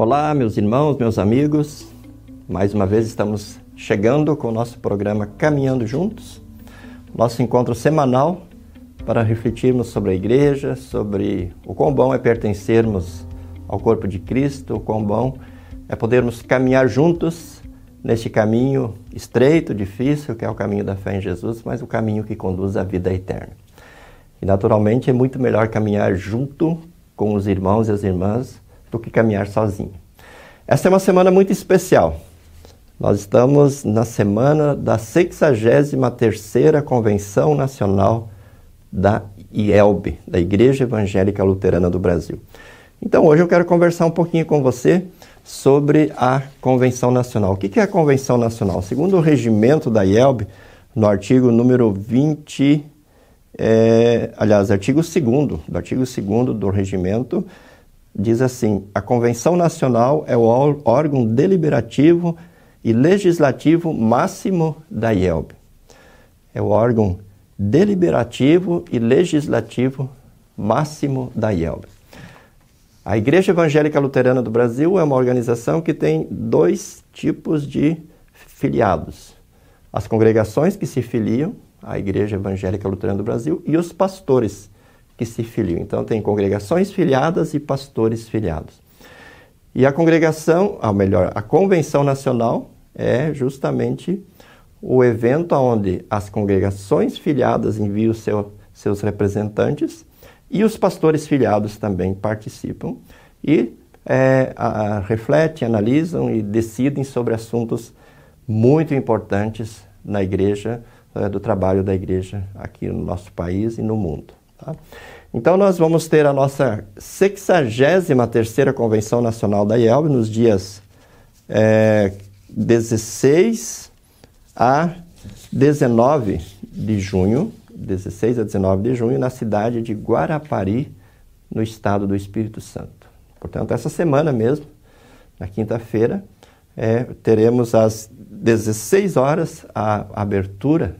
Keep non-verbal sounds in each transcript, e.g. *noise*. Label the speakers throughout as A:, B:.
A: Olá, meus irmãos, meus amigos. Mais uma vez estamos chegando com o nosso programa Caminhando Juntos, nosso encontro semanal para refletirmos sobre a igreja, sobre o quão bom é pertencermos ao corpo de Cristo, o quão bom é podermos caminhar juntos neste caminho estreito, difícil, que é o caminho da fé em Jesus, mas o caminho que conduz à vida eterna. E naturalmente é muito melhor caminhar junto com os irmãos e as irmãs do que caminhar sozinho. Esta é uma semana muito especial. Nós estamos na semana da 63ª Convenção Nacional da IELB, da Igreja Evangélica Luterana do Brasil. Então hoje eu quero conversar um pouquinho com você sobre a Convenção Nacional. O que é a Convenção Nacional? Segundo o regimento da IELB, no artigo número 20, é, aliás, artigo 2 do artigo 2 do regimento, diz assim: a Convenção Nacional é o órgão deliberativo e legislativo máximo da IELB. É o órgão deliberativo e legislativo máximo da IELB. A Igreja Evangélica Luterana do Brasil é uma organização que tem dois tipos de filiados: as congregações que se filiam à Igreja Evangélica Luterana do Brasil e os pastores que se filiam. Então, tem congregações filiadas e pastores filiados. E a congregação, ou melhor, a convenção nacional é justamente o evento onde as congregações filiadas enviam seu, seus representantes e os pastores filiados também participam e é, a, a, refletem, analisam e decidem sobre assuntos muito importantes na igreja, é, do trabalho da igreja aqui no nosso país e no mundo. Tá? Então, nós vamos ter a nossa 63ª Convenção Nacional da IELB nos dias é, 16 a 19 de junho, 16 a 19 de junho, na cidade de Guarapari, no estado do Espírito Santo. Portanto, essa semana mesmo, na quinta-feira, é, teremos às 16 horas a abertura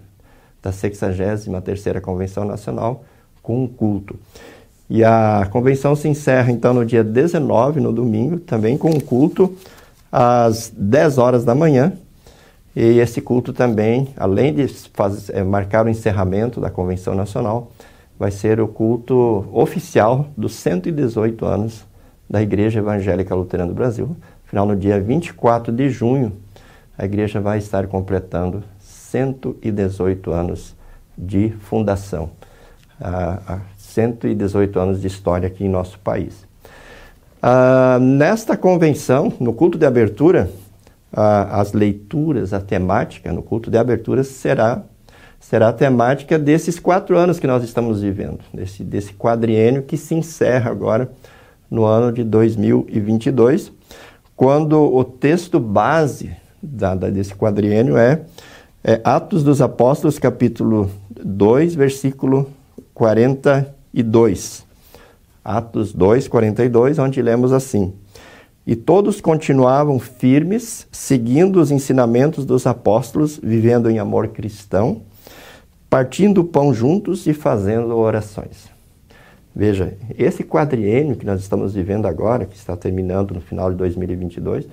A: da 63ª Convenção Nacional com um culto. E a convenção se encerra então no dia 19, no domingo, também com um culto às 10 horas da manhã. E esse culto também, além de fazer, é, marcar o encerramento da Convenção Nacional, vai ser o culto oficial dos 118 anos da Igreja Evangélica Luterana do Brasil. Afinal, no dia 24 de junho, a igreja vai estar completando 118 anos de fundação há 118 anos de história aqui em nosso país. Ah, nesta convenção, no culto de abertura, ah, as leituras, a temática no culto de abertura será, será a temática desses quatro anos que nós estamos vivendo, desse, desse quadriênio que se encerra agora no ano de 2022, quando o texto base da, da, desse quadriênio é, é Atos dos Apóstolos, capítulo 2, versículo 42. Atos 2, 42, onde lemos assim: E todos continuavam firmes, seguindo os ensinamentos dos apóstolos, vivendo em amor cristão, partindo o pão juntos e fazendo orações. Veja, esse quadriênio que nós estamos vivendo agora, que está terminando no final de 2022,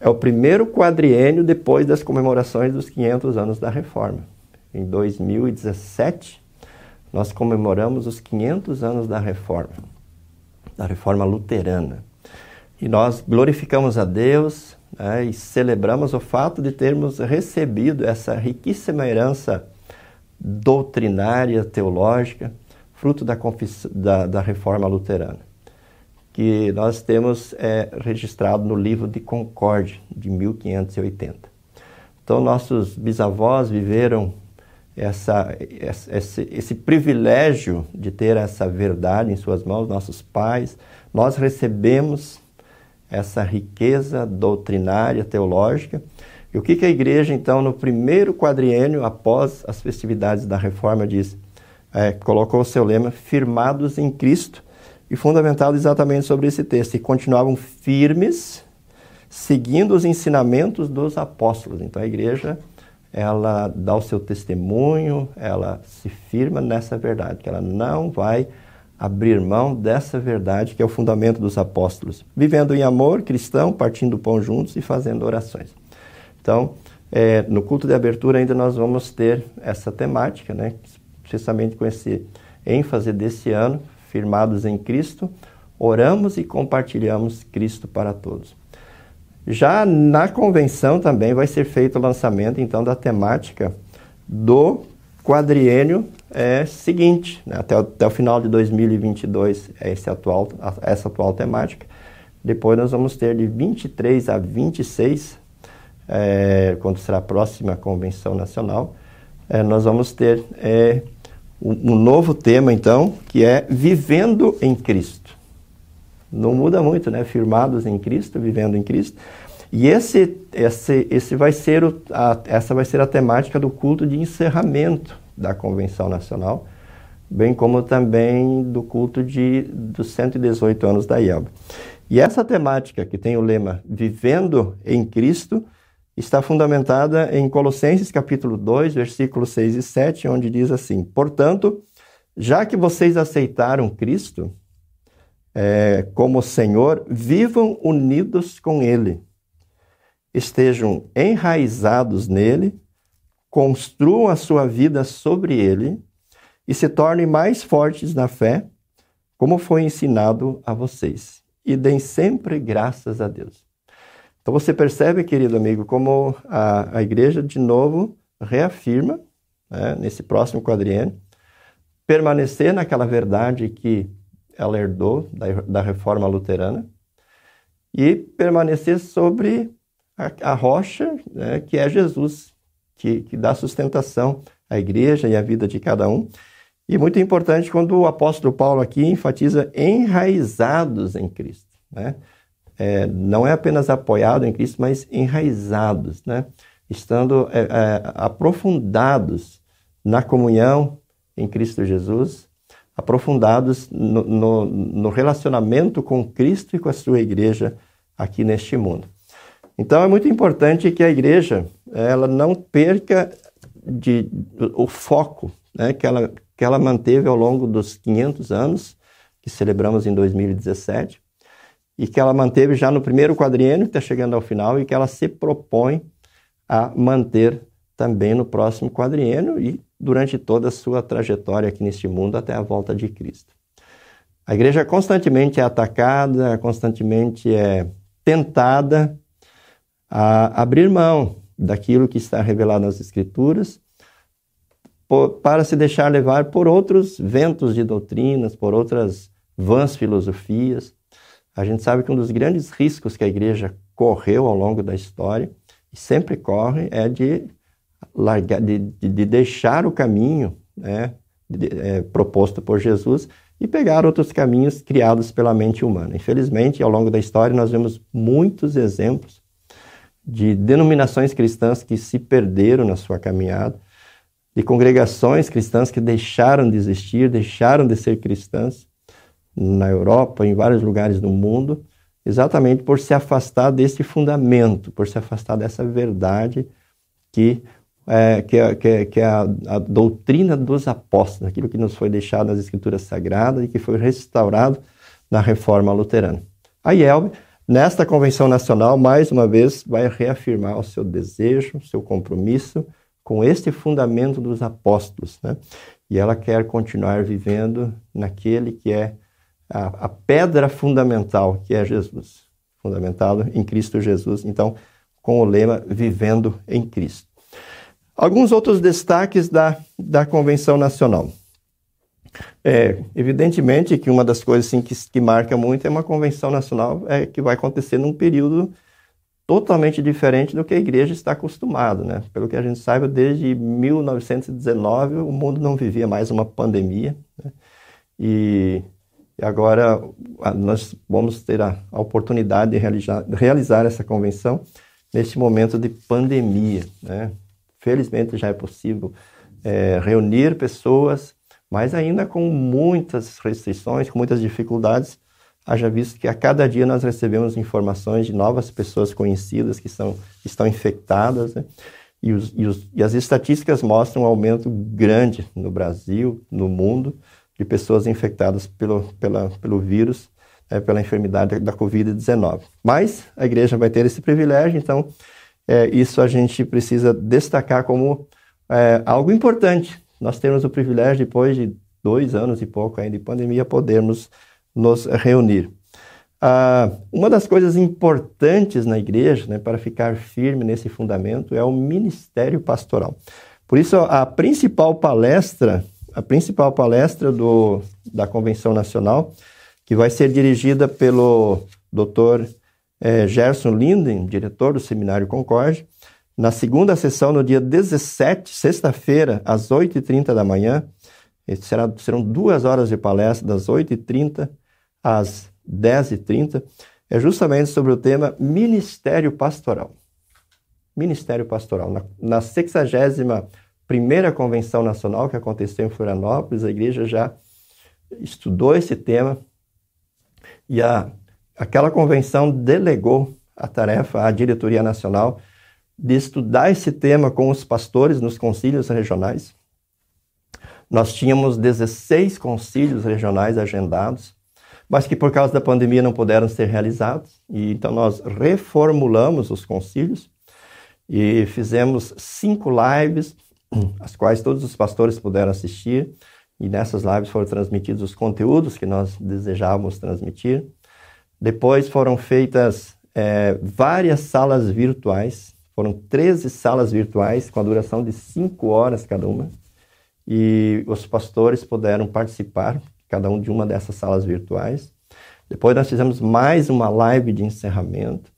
A: é o primeiro quadriênio depois das comemorações dos 500 anos da Reforma. Em 2017, nós comemoramos os 500 anos da reforma, da reforma luterana. E nós glorificamos a Deus né, e celebramos o fato de termos recebido essa riquíssima herança doutrinária, teológica, fruto da, da, da reforma luterana, que nós temos é, registrado no livro de Concórdia, de 1580. Então, nossos bisavós viveram essa, esse, esse privilégio de ter essa verdade em suas mãos, nossos pais, nós recebemos essa riqueza doutrinária, teológica. E o que, que a igreja, então, no primeiro quadriênio, após as festividades da reforma, diz? É, colocou o seu lema, firmados em Cristo, e fundamentado exatamente sobre esse texto. E continuavam firmes, seguindo os ensinamentos dos apóstolos. Então a igreja ela dá o seu testemunho, ela se firma nessa verdade, que ela não vai abrir mão dessa verdade que é o fundamento dos apóstolos, vivendo em amor cristão, partindo o pão juntos e fazendo orações. Então, é, no culto de abertura ainda nós vamos ter essa temática, né? precisamente com esse ênfase desse ano, firmados em Cristo, oramos e compartilhamos Cristo para todos. Já na convenção também vai ser feito o lançamento então da temática do quadriênio é seguinte, né? até, o, até o final de 2022 é esse atual, essa atual temática. Depois nós vamos ter de 23 a 26, é, quando será a próxima convenção nacional, é, nós vamos ter é, um, um novo tema então, que é Vivendo em Cristo. Não muda muito, né? Firmados em Cristo, vivendo em Cristo. E esse, esse, esse vai ser o, a, essa vai ser a temática do culto de encerramento da Convenção Nacional, bem como também do culto de, dos 118 anos da IELB. E essa temática, que tem o lema Vivendo em Cristo, está fundamentada em Colossenses capítulo 2, versículos 6 e 7, onde diz assim: Portanto, já que vocês aceitaram Cristo é, como Senhor, vivam unidos com Ele estejam enraizados nele, construam a sua vida sobre ele e se tornem mais fortes na fé, como foi ensinado a vocês. E deem sempre graças a Deus. Então você percebe, querido amigo, como a, a igreja de novo reafirma, né, nesse próximo quadriênio, permanecer naquela verdade que ela herdou da, da reforma luterana e permanecer sobre a, a rocha né, que é Jesus, que, que dá sustentação à igreja e à vida de cada um. E muito importante quando o apóstolo Paulo aqui enfatiza enraizados em Cristo. Né? É, não é apenas apoiado em Cristo, mas enraizados, né? estando é, é, aprofundados na comunhão em Cristo Jesus, aprofundados no, no, no relacionamento com Cristo e com a sua igreja aqui neste mundo. Então é muito importante que a igreja ela não perca de, o foco né, que, ela, que ela manteve ao longo dos 500 anos, que celebramos em 2017, e que ela manteve já no primeiro quadriênio, que está chegando ao final, e que ela se propõe a manter também no próximo quadriênio e durante toda a sua trajetória aqui neste mundo até a volta de Cristo. A igreja constantemente é atacada, constantemente é tentada a abrir mão daquilo que está revelado nas Escrituras para se deixar levar por outros ventos de doutrinas, por outras vãs filosofias. A gente sabe que um dos grandes riscos que a igreja correu ao longo da história, e sempre corre, é de, largar, de, de, de deixar o caminho né, de, é, proposto por Jesus e pegar outros caminhos criados pela mente humana. Infelizmente, ao longo da história, nós vemos muitos exemplos de denominações cristãs que se perderam na sua caminhada, de congregações cristãs que deixaram de existir, deixaram de ser cristãs na Europa, em vários lugares do mundo, exatamente por se afastar desse fundamento, por se afastar dessa verdade que é, que é, que é, que é a, a, doutrina dos apóstolos, aquilo que nos foi deixado nas Escrituras Sagradas e que foi restaurado na Reforma Luterana. A IELB Nesta convenção nacional, mais uma vez, vai reafirmar o seu desejo, o seu compromisso com este fundamento dos apóstolos, né? E ela quer continuar vivendo naquele que é a, a pedra fundamental, que é Jesus, fundamentado em Cristo Jesus. Então, com o lema Vivendo em Cristo. Alguns outros destaques da, da Convenção Nacional. É, evidentemente que uma das coisas assim, que, que marca muito é uma convenção nacional é, que vai acontecer num período totalmente diferente do que a igreja está acostumada. Né? Pelo que a gente sabe, desde 1919 o mundo não vivia mais uma pandemia. Né? E, e, agora nós vamos ter a, a oportunidade de realizar, realizar, essa convenção neste momento de pandemia. Né? Felizmente já é possível é, reunir pessoas mas ainda com muitas restrições, com muitas dificuldades, haja visto que a cada dia nós recebemos informações de novas pessoas conhecidas que, são, estão infectadas, né? e, os, e, os, e, as estatísticas mostram um aumento grande no Brasil, no mundo, de pessoas infectadas pelo, pela, pelo vírus, é, pela enfermidade da Covid-19. Mas a igreja vai ter esse privilégio, então é, isso a gente precisa destacar como é, algo importante. Nós temos o privilégio, depois de dois anos e pouco ainda de pandemia, podermos nos reunir. Ah, uma das coisas importantes na igreja, né, para ficar firme nesse fundamento, é o ministério pastoral. Por isso, a principal palestra, a principal palestra do, da Convenção Nacional, que vai ser dirigida pelo Dr. Eh, Gerson Linden, diretor do Seminário Concorde, na segunda sessão, no dia 17, sexta-feira, às 8h30 da manhã. Será, serão duas horas de palestra, das 8h30 às 10h30, é justamente sobre o tema Ministério Pastoral. Ministério Pastoral. Na, na 61 Convenção Nacional que aconteceu em Florianópolis, a igreja já estudou esse tema e a, aquela convenção delegou a tarefa à diretoria nacional de estudar esse tema com os pastores nos concílios regionais. Nós tínhamos 16 concílios regionais agendados mas que por causa da pandemia não puderam ser realizados. E então nós reformulamos os concílios e fizemos cinco lives, *clears throat* as quais todos os pastores puderam assistir. E nessas lives foram transmitidos os conteúdos que nós desejávamos transmitir. Depois foram feitas é, várias salas virtuais, foram 13 salas virtuais com a duração de cinco horas cada uma. E os pastores puderam participar cada um de uma dessas salas virtuais. Depois nós fizemos mais uma live de encerramento.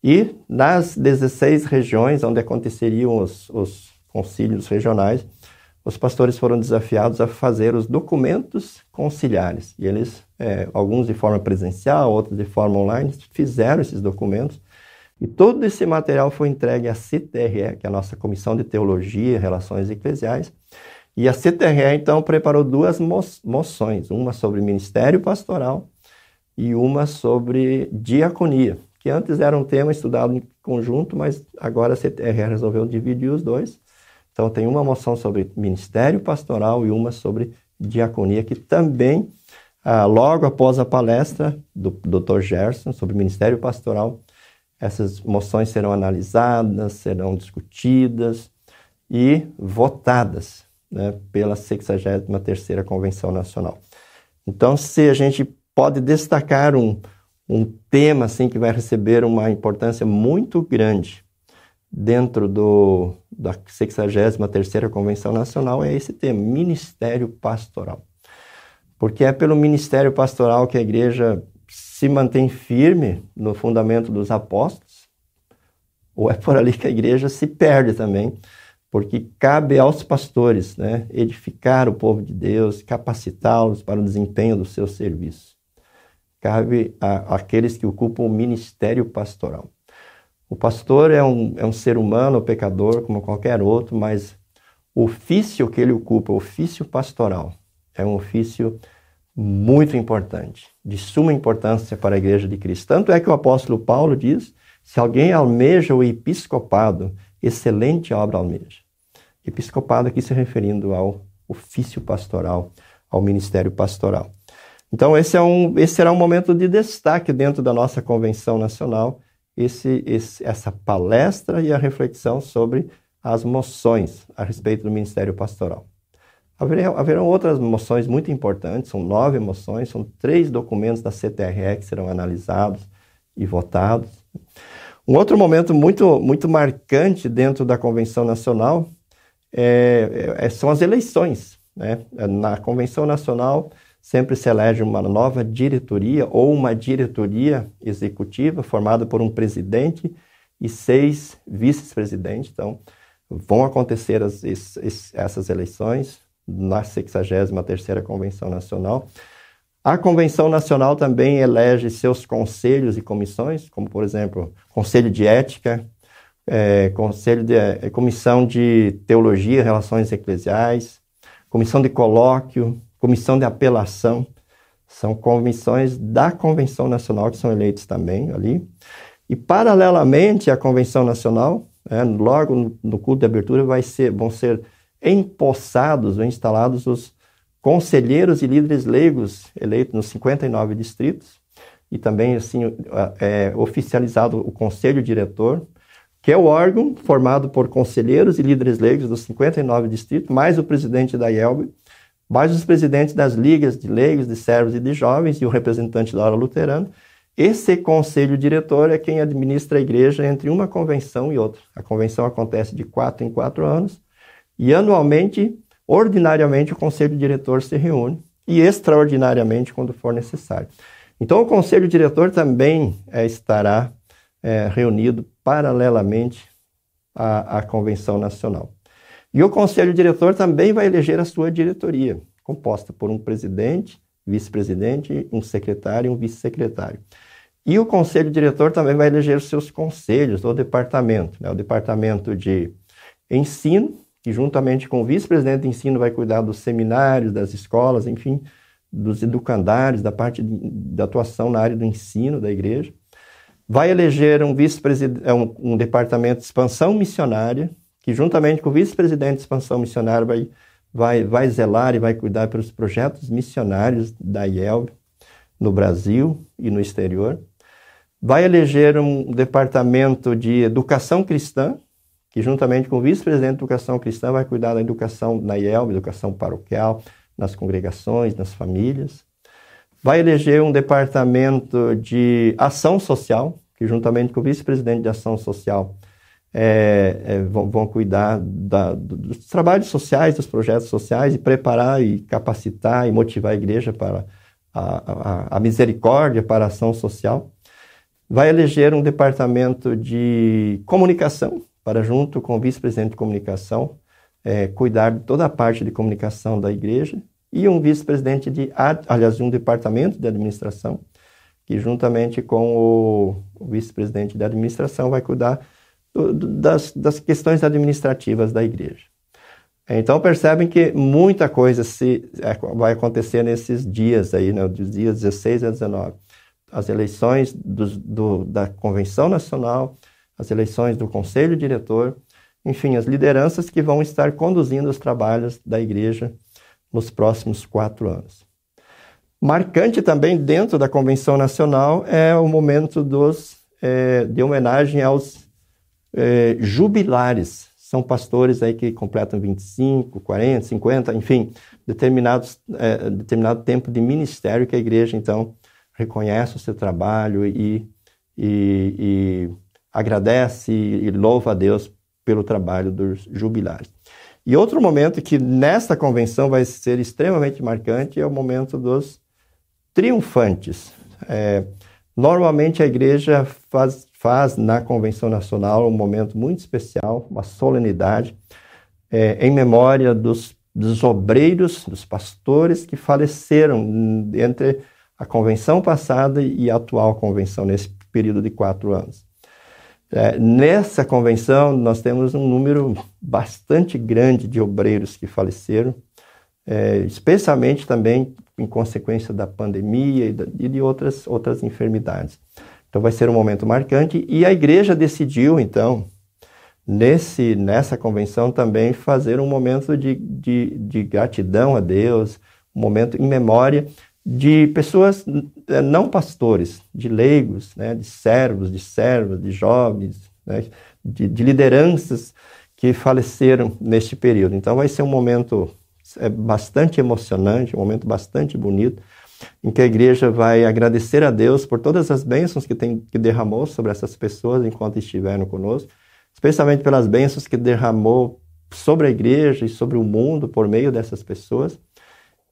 A: E nas 16 regiões onde aconteceriam os, os concílios regionais, os pastores foram desafiados a fazer os documentos conciliares. E eles, é, alguns de forma presencial, outros de forma online, fizeram esses documentos. E todo esse material foi entregue à CTRE, que é a nossa Comissão de Teologia e Relações Eclesiais, e a CTRE, então, preparou duas moções, uma sobre ministério pastoral e uma sobre diaconia, que antes era um tema estudado em conjunto, mas agora a CTRE resolveu dividir os dois. Então, tem uma moção sobre ministério pastoral e uma sobre diaconia, que também, ah, logo após a palestra do Dr. Gerson sobre ministério pastoral, essas moções serão analisadas, serão discutidas e votadas né, pela 63ª Convenção Nacional. Então, se a gente pode destacar um, um tema assim que vai receber uma importância muito grande dentro do, da 63ª Convenção Nacional, é esse tema, Ministério Pastoral. Porque é pelo Ministério Pastoral que a igreja se mantém firme no fundamento dos apóstolos, ou é por ali que a igreja se perde também, porque cabe aos pastores né, edificar o povo de Deus, capacitá-los para o desempenho do seu serviço. Cabe àqueles que ocupam o ministério pastoral. O pastor é um, é um ser humano, pecador, como qualquer outro, mas o ofício que ele ocupa, o ofício pastoral, é um ofício muito importante, de suma importância para a igreja de Cristo. Tanto é que o apóstolo Paulo diz: se alguém almeja o episcopado, excelente obra almeja. Episcopado aqui se referindo ao ofício pastoral, ao ministério pastoral. Então, esse, é um, esse será um momento de destaque dentro da nossa convenção nacional, esse, esse, essa palestra e a reflexão sobre as moções a respeito do ministério pastoral. Haverão, haverão outras moções muito importantes, são nove moções, são três documentos da CTRE que serão analisados e votados. Um outro momento muito, muito marcante dentro da Convenção Nacional é, é, são as eleições. Né? Na Convenção Nacional sempre se elege uma nova diretoria ou uma diretoria executiva formada por um presidente e seis vice-presidentes. Então, vão acontecer as, essas eleições na 63ª Convenção Nacional. A Convenção Nacional também elege seus conselhos e comissões, como, por exemplo, Conselho de Ética, é, Conselho de é, Comissão de Teologia e Relações Eclesiais, Comissão de Colóquio, Comissão de Apelação. São comissões da Convenção Nacional que são eleitos também ali. E, paralelamente à Convenção Nacional, é, logo no, no culto de abertura, vai ser, vão ser empossados ou instalados os conselheiros e líderes leigos eleitos nos 59 distritos e também assim é, oficializado o conselho diretor, que é o órgão formado por conselheiros e líderes leigos dos 59 distritos, mais o presidente da IELB, mais os presidentes das ligas de leigos, de servos e de jovens e o representante da hora luterana. Esse conselho diretor é quem administra a igreja entre uma convenção e outra. A convenção acontece de quatro em quatro anos e anualmente Ordinariamente, o conselho diretor se reúne e extraordinariamente quando for necessário. Então, o conselho diretor também é, estará é, reunido paralelamente à, à convenção nacional. E o conselho diretor também vai eleger a sua diretoria, composta por um presidente, vice-presidente, um secretário e um vice-secretário. E o conselho diretor também vai eleger os seus conselhos do departamento, né? o departamento de ensino, que juntamente com o vice-presidente de ensino vai cuidar dos seminários, das escolas, enfim, dos educandários, da parte de, da atuação na área do ensino da igreja. Vai eleger um vice-presidente, é um, um departamento de expansão missionária, que juntamente com o vice-presidente de expansão missionária vai, vai, vai zelar e vai cuidar pelos projetos missionários da IELB no Brasil e no exterior. Vai eleger um departamento de educação cristã, que juntamente com o vice-presidente de Educação Cristã vai cuidar da educação na IELB, educação paroquial, nas congregações, nas famílias. Vai eleger um departamento de ação social, que juntamente com o vice-presidente de ação social é, é, vão, vão, cuidar da, dos trabalhos sociais, dos projetos sociais e preparar e capacitar e motivar a igreja para a, a, a misericórdia, para a ação social. Vai eleger um departamento de comunicação, para, junto com o vice-presidente de comunicação, é, cuidar de toda a parte de comunicação da igreja, e um vice-presidente de, aliás, um departamento de administração, que juntamente com o, vice-presidente de administração vai cuidar das, das questões administrativas da igreja. Então percebem que muita coisa se, é, vai acontecer nesses dias aí, né, dos dias 16 a 19. As eleições do, do, da Convenção Nacional, as eleições do conselho diretor, enfim, as lideranças que vão estar conduzindo os trabalhos da igreja nos próximos quatro anos. Marcante também dentro da Convenção Nacional é o momento dos, é, de homenagem aos é, jubilares. São pastores aí que completam 25, 40, 50, enfim, determinados, é, determinado tempo de ministério que a igreja, então, reconhece o seu trabalho e, e, e agradece e louva a Deus pelo trabalho dos jubilares. E outro momento que nesta convenção vai ser extremamente marcante é o momento dos triunfantes. É, normalmente a igreja faz, faz na convenção nacional um momento muito especial, uma solenidade, é, em memória dos, dos obreiros, dos pastores que faleceram entre a convenção passada e a atual convenção, nesse período de quatro anos. É, nessa convenção, nós temos um número bastante grande de obreiros que faleceram, é, especialmente também em consequência da pandemia e, de outras, outras enfermidades. Então, vai ser um momento marcante e a igreja decidiu, então, nesse, nessa convenção também fazer um momento de, de, de gratidão a Deus, um momento em memória de pessoas eh, não pastores, de leigos, né, de servos, de servas, de jovens, né, de, de, lideranças que faleceram neste período. Então vai ser um momento é, bastante emocionante, um momento bastante bonito, em que a igreja vai agradecer a Deus por todas as bênçãos que, tem, que derramou sobre essas pessoas enquanto estiveram conosco, especialmente pelas bênçãos que derramou sobre a igreja e sobre o mundo por meio dessas pessoas.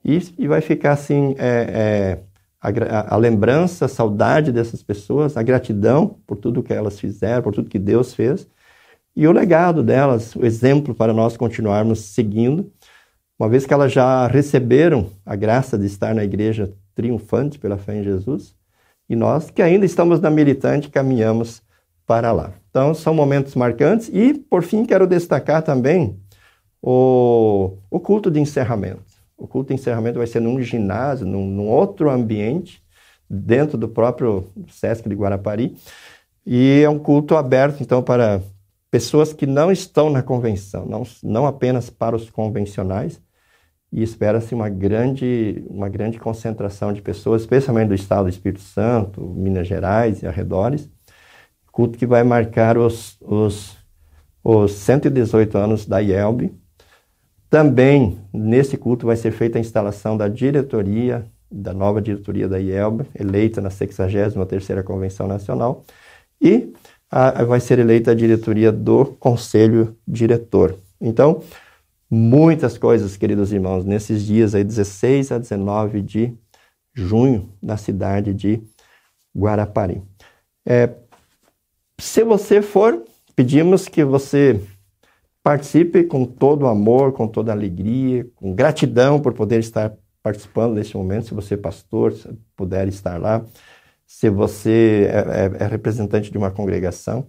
A: E, e vai ficar assim é, é, a, a, lembrança, a saudade dessas pessoas, a gratidão por tudo que elas fizeram, por tudo que Deus fez, e o legado delas, o exemplo para nós continuarmos seguindo, uma vez que elas já receberam a graça de estar na igreja triunfante pela fé em Jesus, e nós que ainda estamos na militante caminhamos para lá. Então, são momentos marcantes, e por fim, quero destacar também o, o culto de encerramento. O culto de encerramento vai ser num ginásio, num, num outro ambiente, dentro do próprio Sesc de Guarapari. E é um culto aberto, então, para pessoas que não estão na convenção, não, não apenas para os convencionais. E espera-se uma grande, uma grande concentração de pessoas, especialmente do estado do Espírito Santo, Minas Gerais e arredores, culto que vai marcar os, os, os 118 anos da IELB. Também, nesse culto, vai ser feita a instalação da diretoria, da nova diretoria da IELB, eleita na 63ª Convenção Nacional, e a, vai ser eleita a diretoria do Conselho Diretor. Então, muitas coisas, queridos irmãos, nesses dias aí, 16 a 19 de junho, na cidade de Guarapari. É, se você for, pedimos que você participe com todo amor, com toda alegria, com gratidão por poder estar participando deste momento. Se você é pastor, puder estar lá, se você é, é, é representante de uma congregação,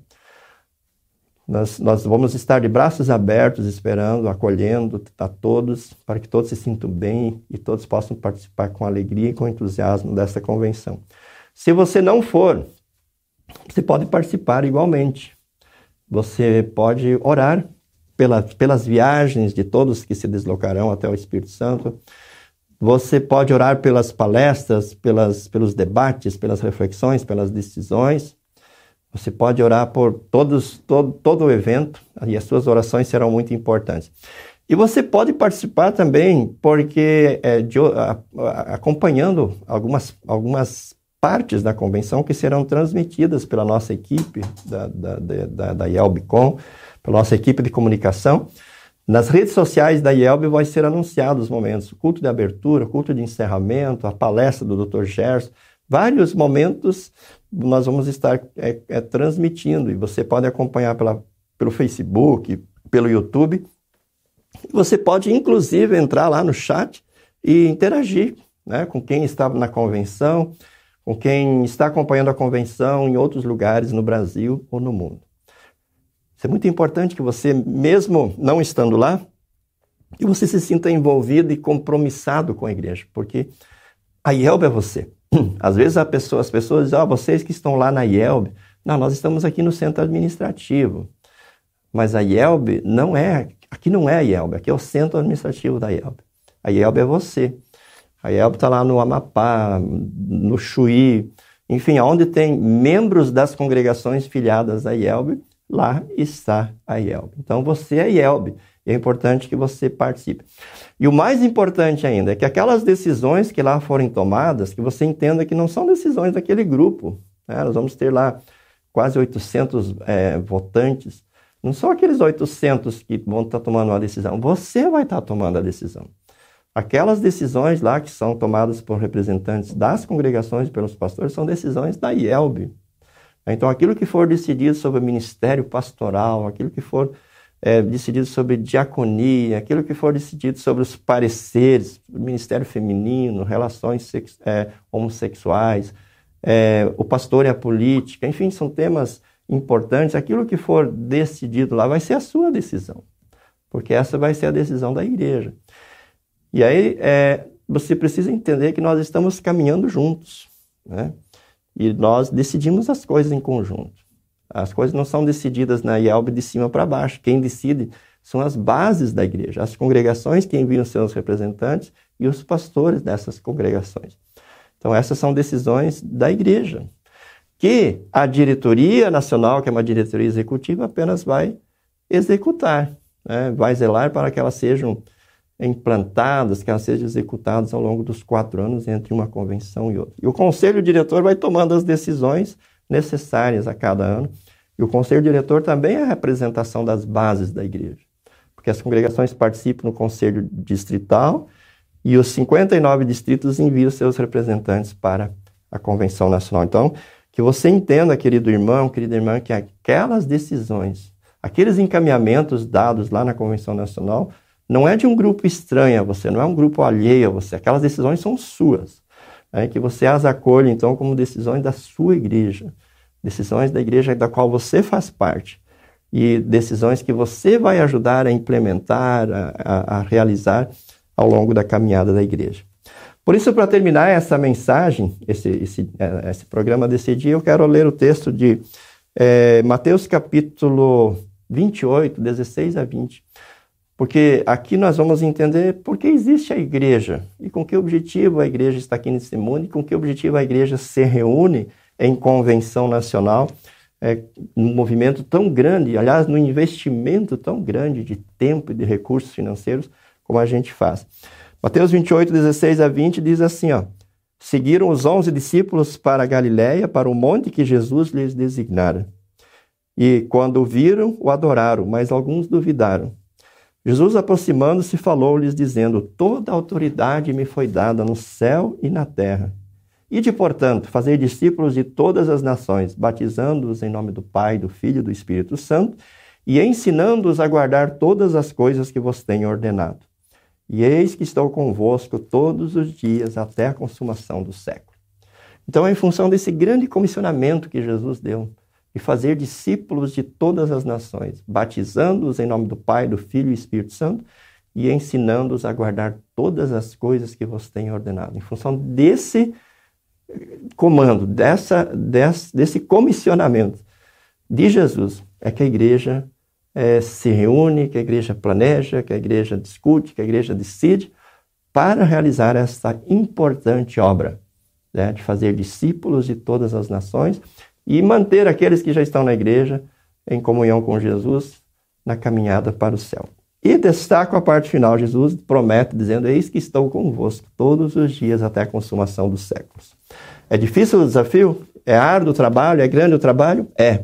A: nós, nós, vamos estar de braços abertos, esperando, acolhendo a todos, para que todos se sintam bem e todos possam participar com alegria e com entusiasmo dessa convenção. Se você não for, você pode participar igualmente. Você pode orar pela, pelas viagens de todos que se deslocarão até o Espírito Santo. Você pode orar pelas palestras, pelas, pelos debates, pelas reflexões, pelas decisões. Você pode orar por todos, todo, todo o evento e as suas orações serão muito importantes. E você pode participar também, porque é, de, a, a, acompanhando algumas, algumas partes da convenção que serão transmitidas pela nossa equipe da, da, da, da pela nossa equipe de comunicação. Nas redes sociais da IELB vai ser anunciado os momentos, o culto de abertura, o culto de encerramento, a palestra do Dr. Gerson, vários momentos nós vamos estar é, é, transmitindo e você pode acompanhar pela, pelo Facebook, pelo YouTube. Você pode inclusive entrar lá no chat e interagir né, com quem está na convenção, com quem está acompanhando a convenção em outros lugares no Brasil ou no mundo. Isso é muito importante que você, mesmo não estando lá, que você se sinta envolvido e compromissado com a igreja, porque a IELB é você. Às vezes pessoa, as pessoas dizem, oh, vocês que estão lá na IELB, não, nós estamos aqui no centro administrativo. Mas a IELB não é, aqui não é a IELB, aqui é o centro administrativo da IELB. A IELB é você. A IELB está lá no Amapá, no Chuí, enfim, onde tem membros das congregações filiadas à IELB, lá está a IELB. Então você é IELB é importante que você participe. E o mais importante ainda é que aquelas decisões que lá forem tomadas, que você entenda que não são decisões daquele grupo. Né? Nós vamos ter lá quase 800 é, votantes. Não são aqueles 800 que vão estar tomando uma decisão. Você vai estar tomando a decisão. Aquelas decisões lá que são tomadas por representantes das congregações pelos pastores são decisões da IELB. Então, aquilo que for decidido sobre o ministério pastoral, aquilo que for é, decidido sobre diaconia, aquilo que for decidido sobre os pareceres, ministério feminino, relações é, homossexuais, é, o pastor e a política, enfim, são temas importantes. Aquilo que for decidido lá vai ser a sua decisão, porque essa vai ser a decisão da igreja. E aí é, você precisa entender que nós estamos caminhando juntos, né? E nós decidimos as coisas em conjunto. As coisas não são decididas na IELB de cima para baixo. Quem decide são as bases da igreja, as congregações que enviam seus representantes e os pastores dessas congregações. Então, essas são decisões da igreja, que a diretoria nacional, que é uma diretoria executiva, apenas vai executar, né? vai zelar para que elas sejam implantadas, que elas sejam executadas ao longo dos quatro anos entre uma convenção e outra. E o conselho diretor vai tomando as decisões necessárias a cada ano. E o conselho diretor também é a representação das bases da igreja, porque as congregações participam no conselho distrital e os 59 distritos enviam seus representantes para a convenção nacional. Então, que você entenda, querido irmão, querida irmã, que aquelas decisões, aqueles encaminhamentos dados lá na convenção nacional não é de um grupo estranho a você, não é um grupo alheio a você. Aquelas decisões são suas. Né? Que você as acolhe, então, como decisões da sua igreja. Decisões da igreja da qual você faz parte. E decisões que você vai ajudar a implementar, a, a, a realizar ao longo da caminhada da igreja. Por isso, para terminar essa mensagem, esse, esse, é, esse programa desse dia, eu quero ler o texto de é, Mateus capítulo 28, 16 a 20 Porque aqui nós vamos entender por que existe a igreja e com que objetivo a igreja está aqui nesse mundo e com que objetivo a igreja se reúne em convenção nacional, é, num movimento tão grande, aliás, num investimento tão grande de tempo e de recursos financeiros como a gente faz. Mateus 28, 16 a 20 diz assim, ó, Seguiram os onze discípulos para a Galiléia, para o monte que Jesus lhes designara. E quando o viram, o adoraram, mas alguns duvidaram. Jesus, aproximando-se, falou-lhes, dizendo: Toda autoridade me foi dada no céu e na terra. Ide, portanto, fazer discípulos de todas as nações, batizando-os em nome do Pai, do Filho e do Espírito Santo, e ensinando-os a guardar todas as coisas que vos tenho ordenado. E eis que estou convosco todos os dias até a consumação do século. Então, em função desse grande comissionamento que Jesus deu, e fazer discípulos de todas as nações, batizando-os em nome do Pai, do Filho e do Espírito Santo e ensinando-os a guardar todas as coisas que vos tenho ordenado. Em função desse comando, dessa, desse, desse comissionamento de Jesus, é que a igreja é, se reúne, que a igreja planeja, que a igreja discute, que a igreja decide para realizar essa importante obra né, de fazer discípulos de todas as nações e manter aqueles que já estão na igreja em comunhão com Jesus na caminhada para o céu. E destaco a parte final, Jesus promete dizendo: Eis que estou convosco todos os dias até a consumação dos séculos. É difícil o desafio? É árduo o trabalho? É grande o trabalho? É.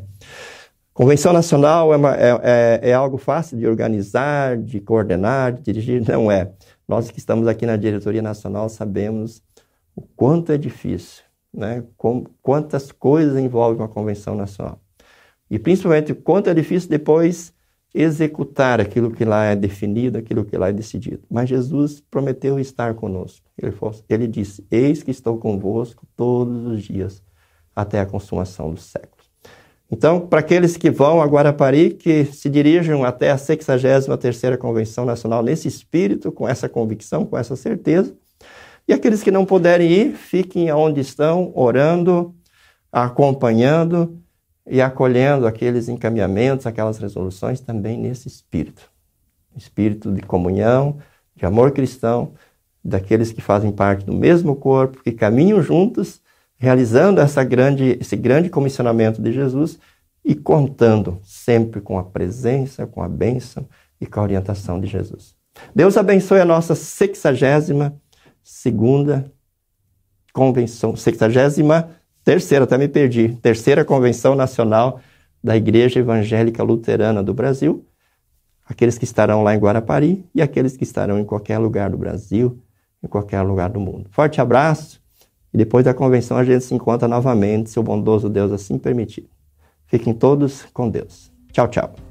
A: Convenção Nacional é, uma, é, é, é, algo fácil de organizar, de coordenar, de dirigir? Não é. Nós que estamos aqui na diretoria nacional sabemos o quanto é difícil né, com, quantas coisas envolve uma convenção nacional. E principalmente quanto é difícil depois executar aquilo que lá é definido, aquilo que lá é decidido. Mas Jesus prometeu estar conosco. Ele, ele disse: Eis que estou convosco todos os dias até a consumação dos séculos. Então, para aqueles que vão a Guarapari, que se dirijam até a 63ª Convenção Nacional nesse espírito, com essa convicção, com essa certeza, e aqueles que não puderem ir, fiquem onde estão, orando, acompanhando e acolhendo aqueles encaminhamentos, aquelas resoluções também nesse espírito. Espírito de comunhão, de amor cristão, daqueles que fazem parte do mesmo corpo, que caminham juntos, realizando essa grande, esse grande comissionamento de Jesus e contando sempre com a presença, com a bênção e com a orientação de Jesus. Deus abençoe a nossa sexagésima segunda convenção, 63 terceira, até me perdi, terceira convenção nacional da Igreja Evangélica Luterana do Brasil, aqueles que estarão lá em Guarapari e aqueles que estarão em qualquer lugar do Brasil, em qualquer lugar do mundo. Forte abraço e depois da convenção a gente se encontra novamente, se o bondoso Deus assim permitir. Fiquem todos com Deus. Tchau, tchau.